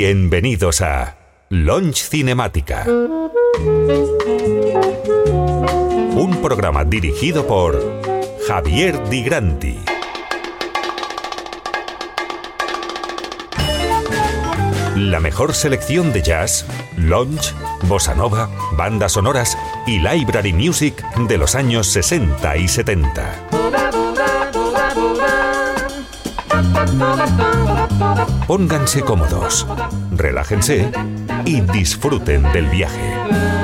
Bienvenidos a Launch Cinemática. Un programa dirigido por Javier Di Granti. La mejor selección de jazz, lounge, bossa nova, bandas sonoras y library music de los años 60 y 70. Pónganse cómodos, relájense y disfruten del viaje.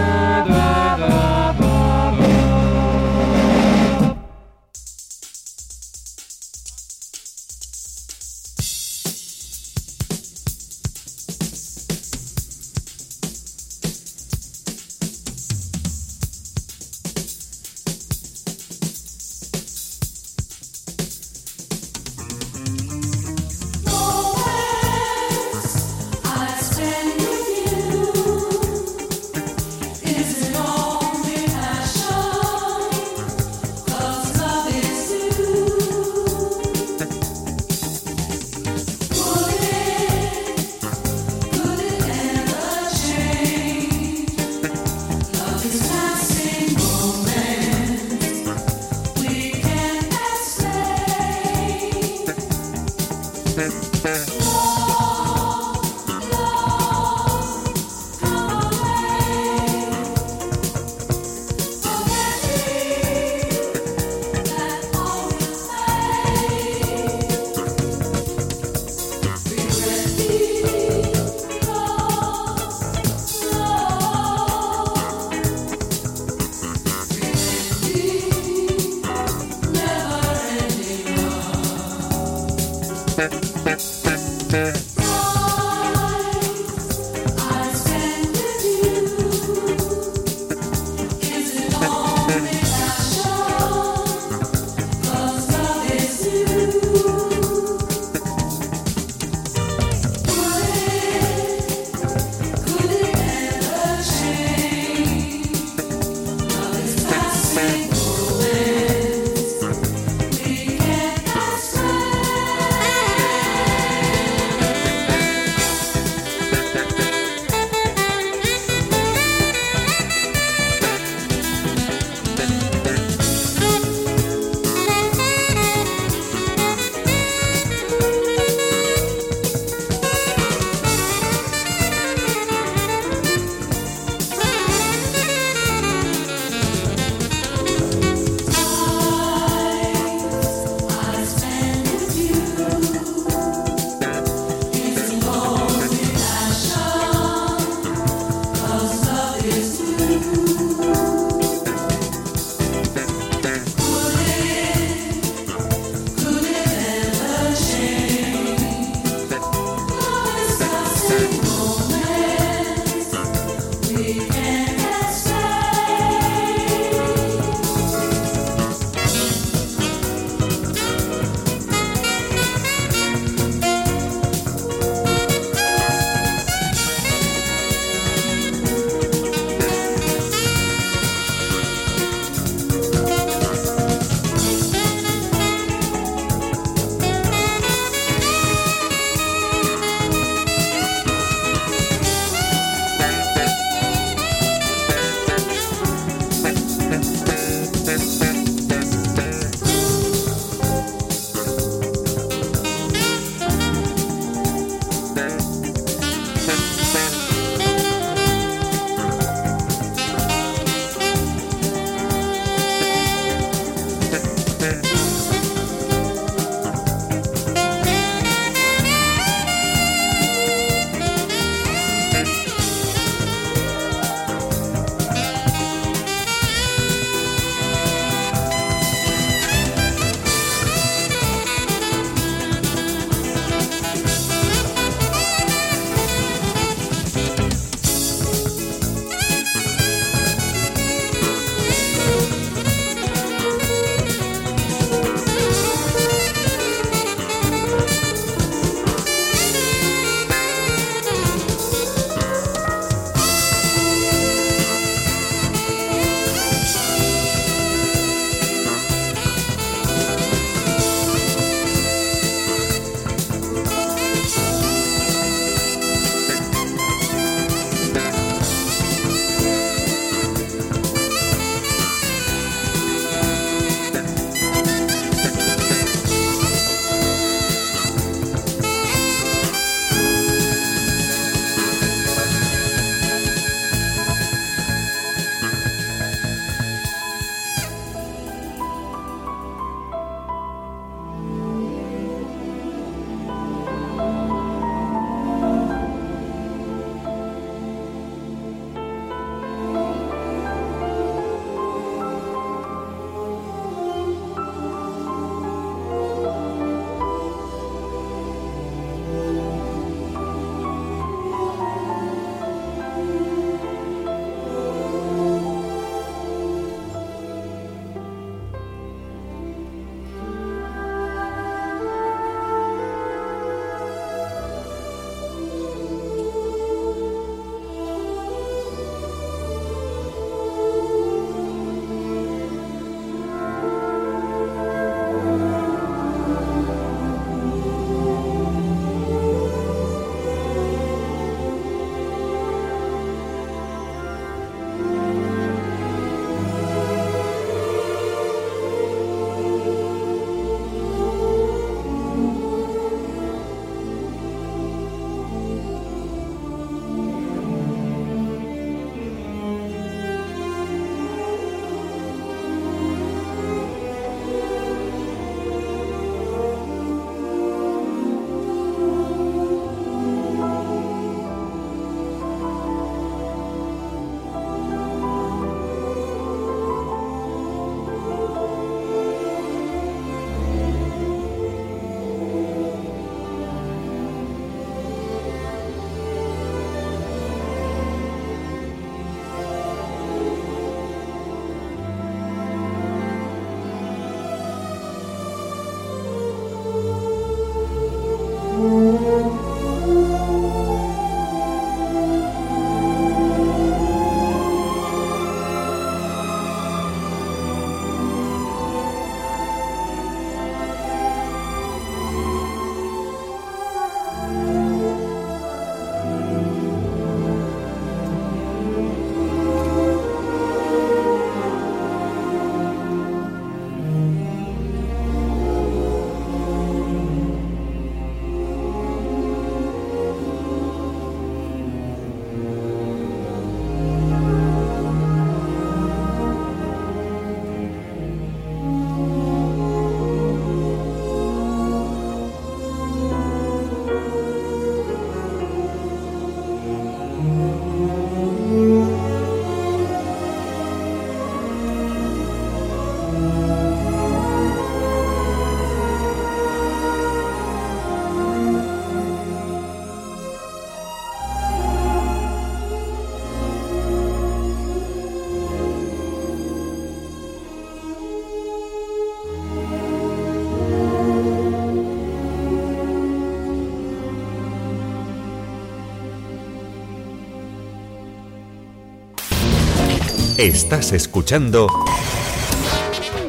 Estás escuchando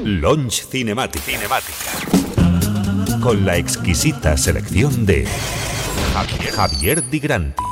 Launch Cinematic. Cinemática. Con la exquisita selección de Javier, Javier Di Granti.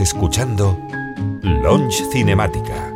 Escuchando Launch Cinemática.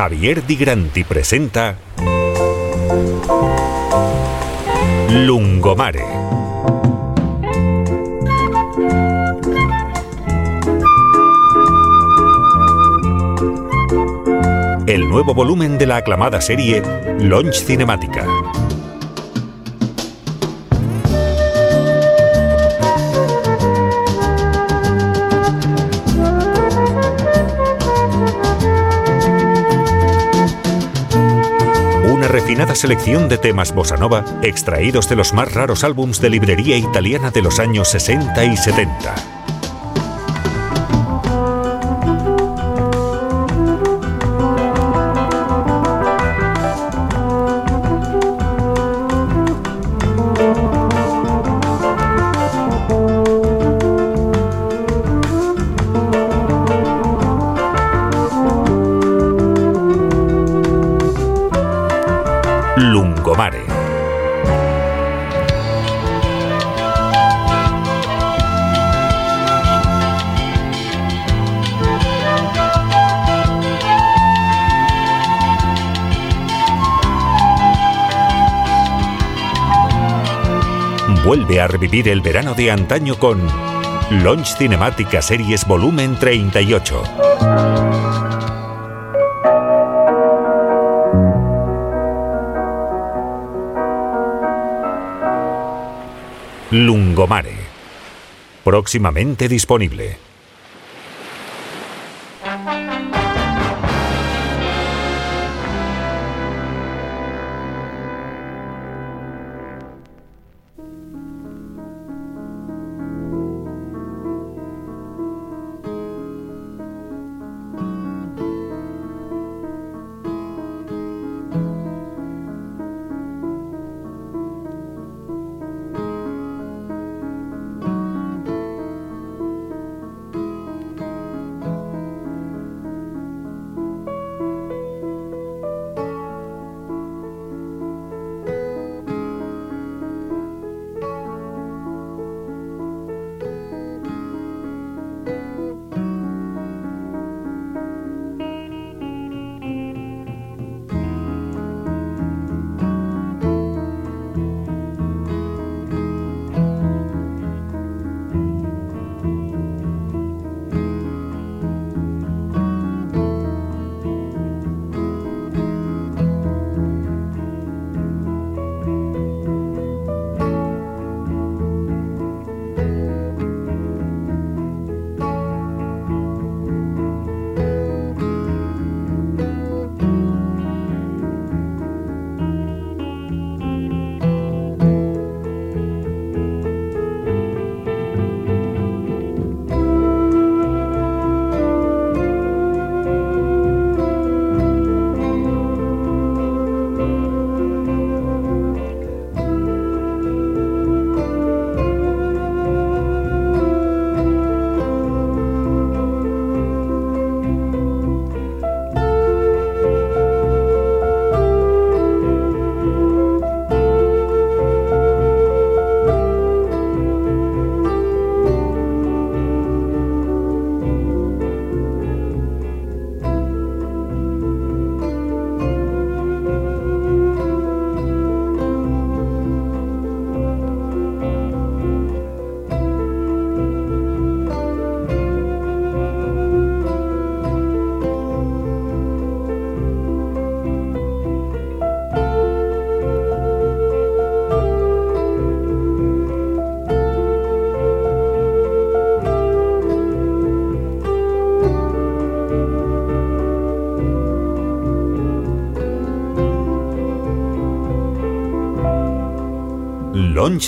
Javier Di Granti presenta Lungomare. El nuevo volumen de la aclamada serie Launch Cinemática. Selección de temas bossa nova extraídos de los más raros álbums de librería italiana de los años 60 y 70. Vuelve a revivir el verano de antaño con Launch Cinemática Series Volumen 38. Lungomare. Próximamente disponible.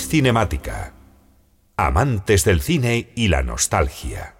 Cinemática. Amantes del cine y la nostalgia.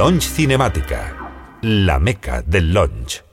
Lounge Cinemática, la meca del lounge.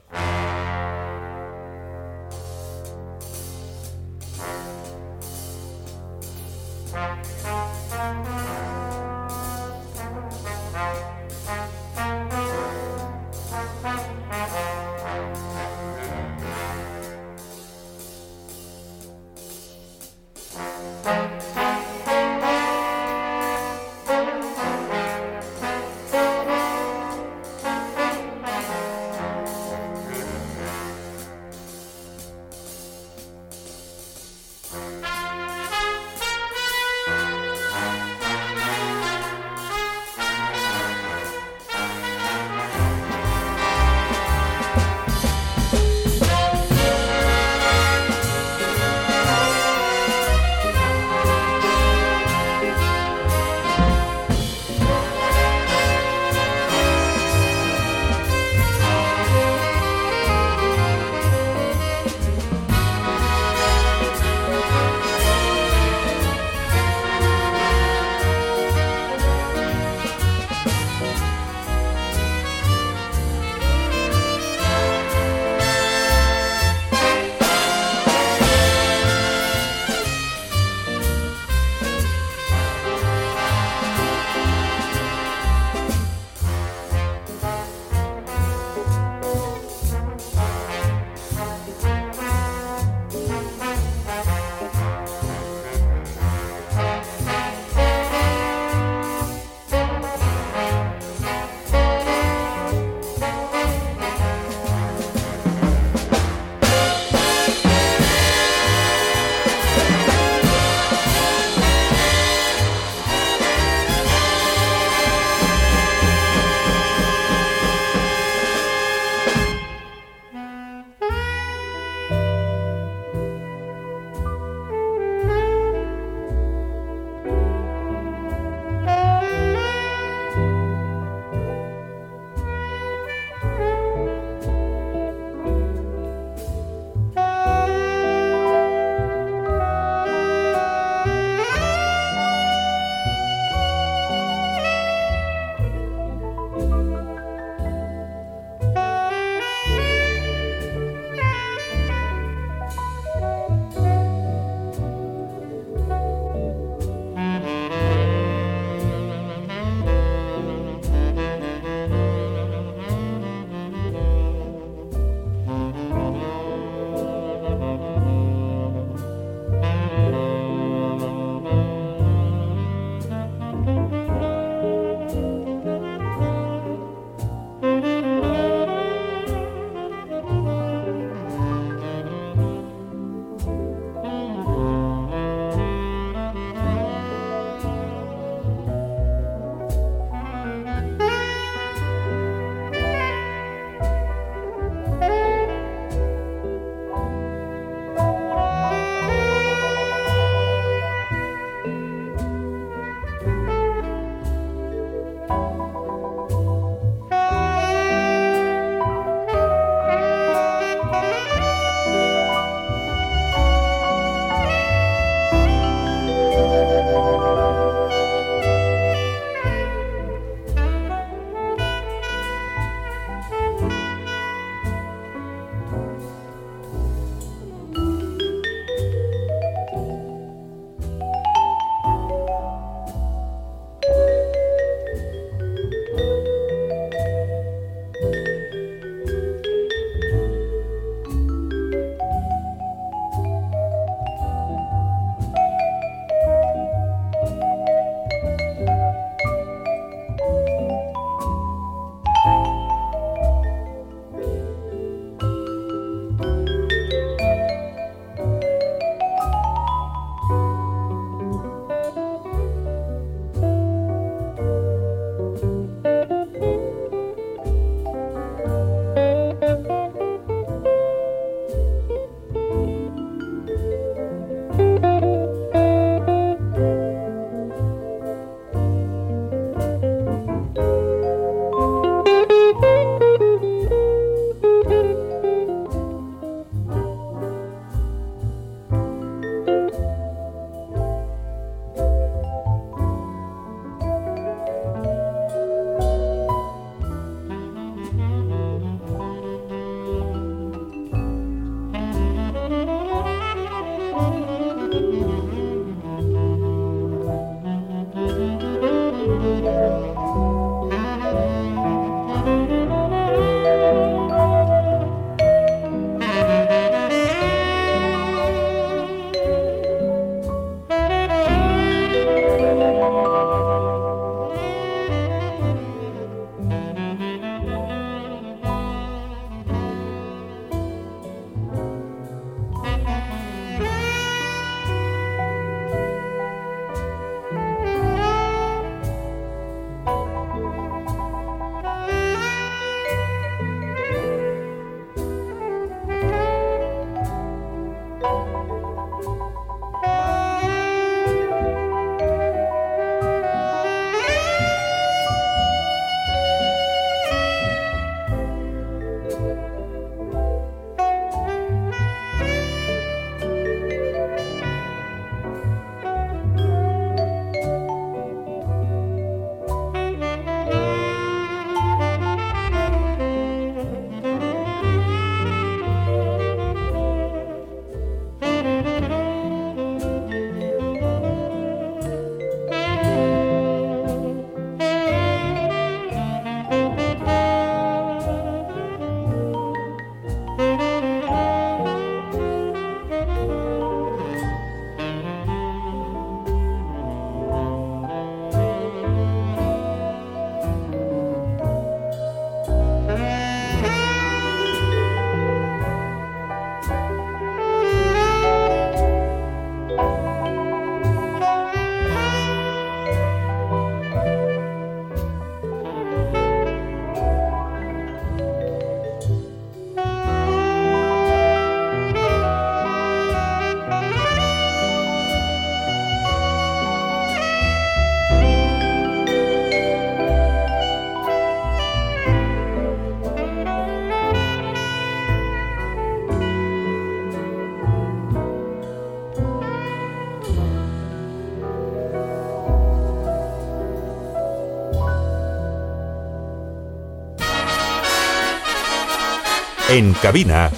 En cabina,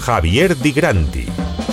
Javier Di Granti.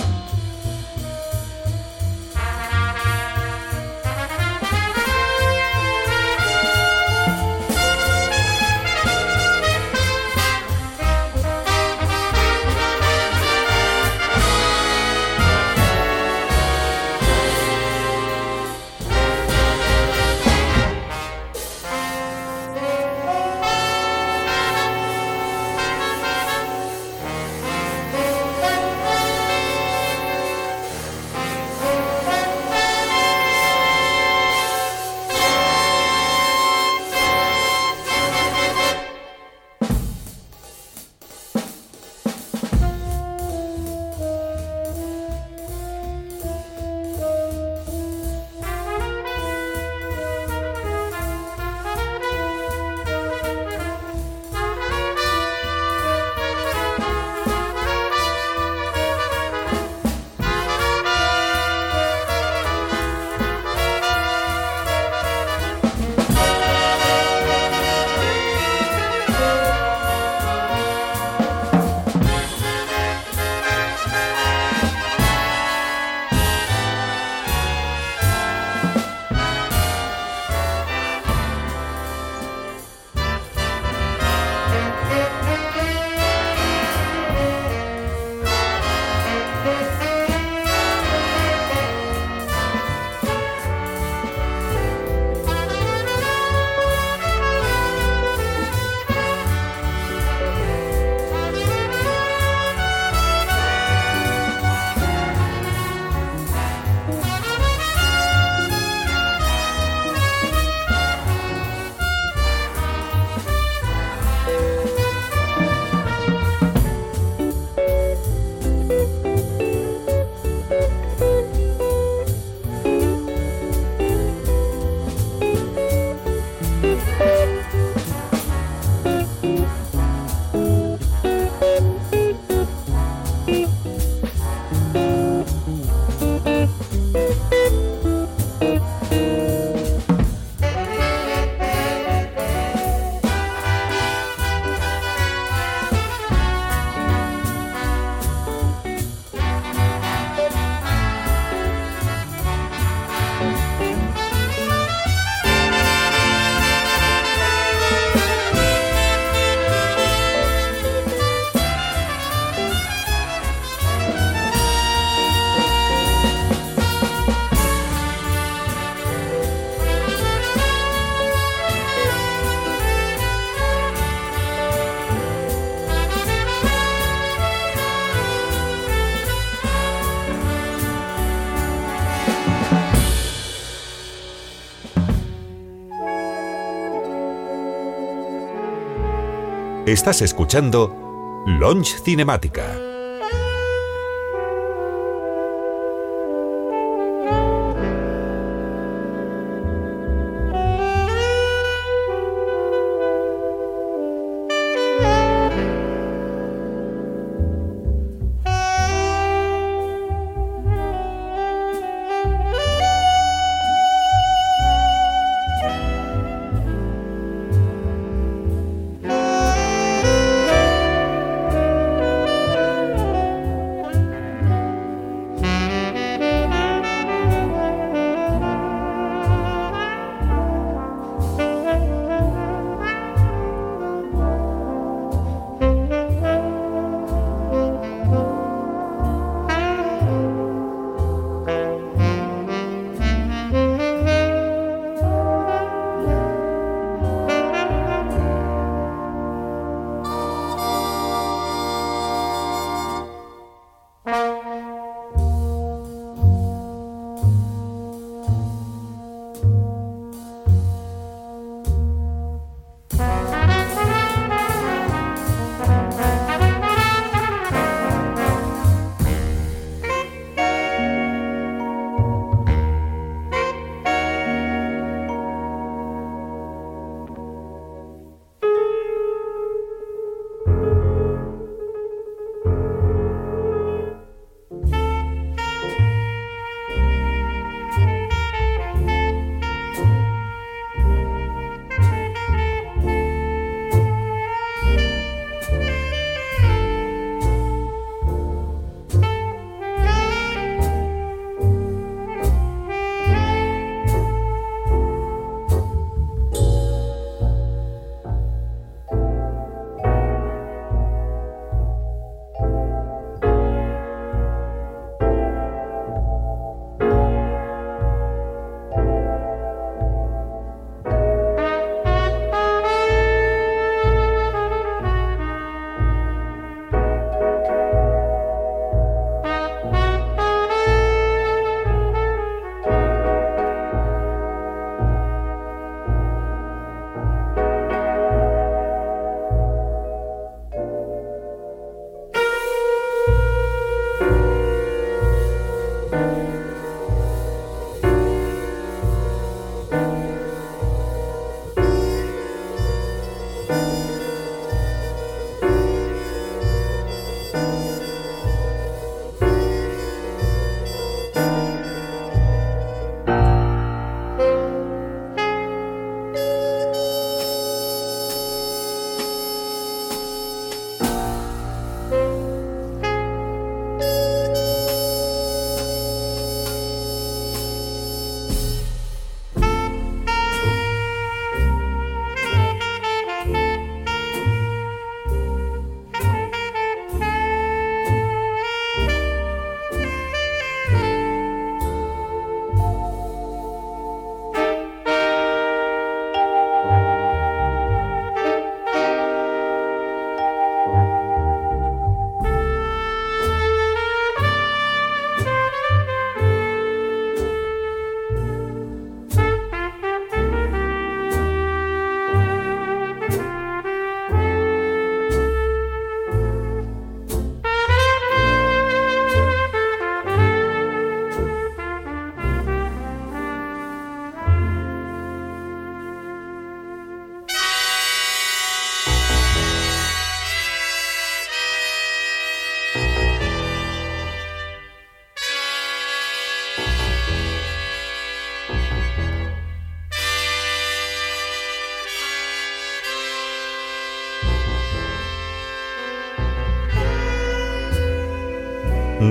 Estás escuchando Launch Cinemática.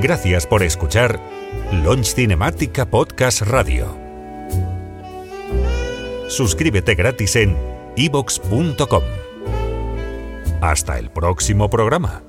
Gracias por escuchar Launch Cinemática Podcast Radio. Suscríbete gratis en ibox.com. Hasta el próximo programa.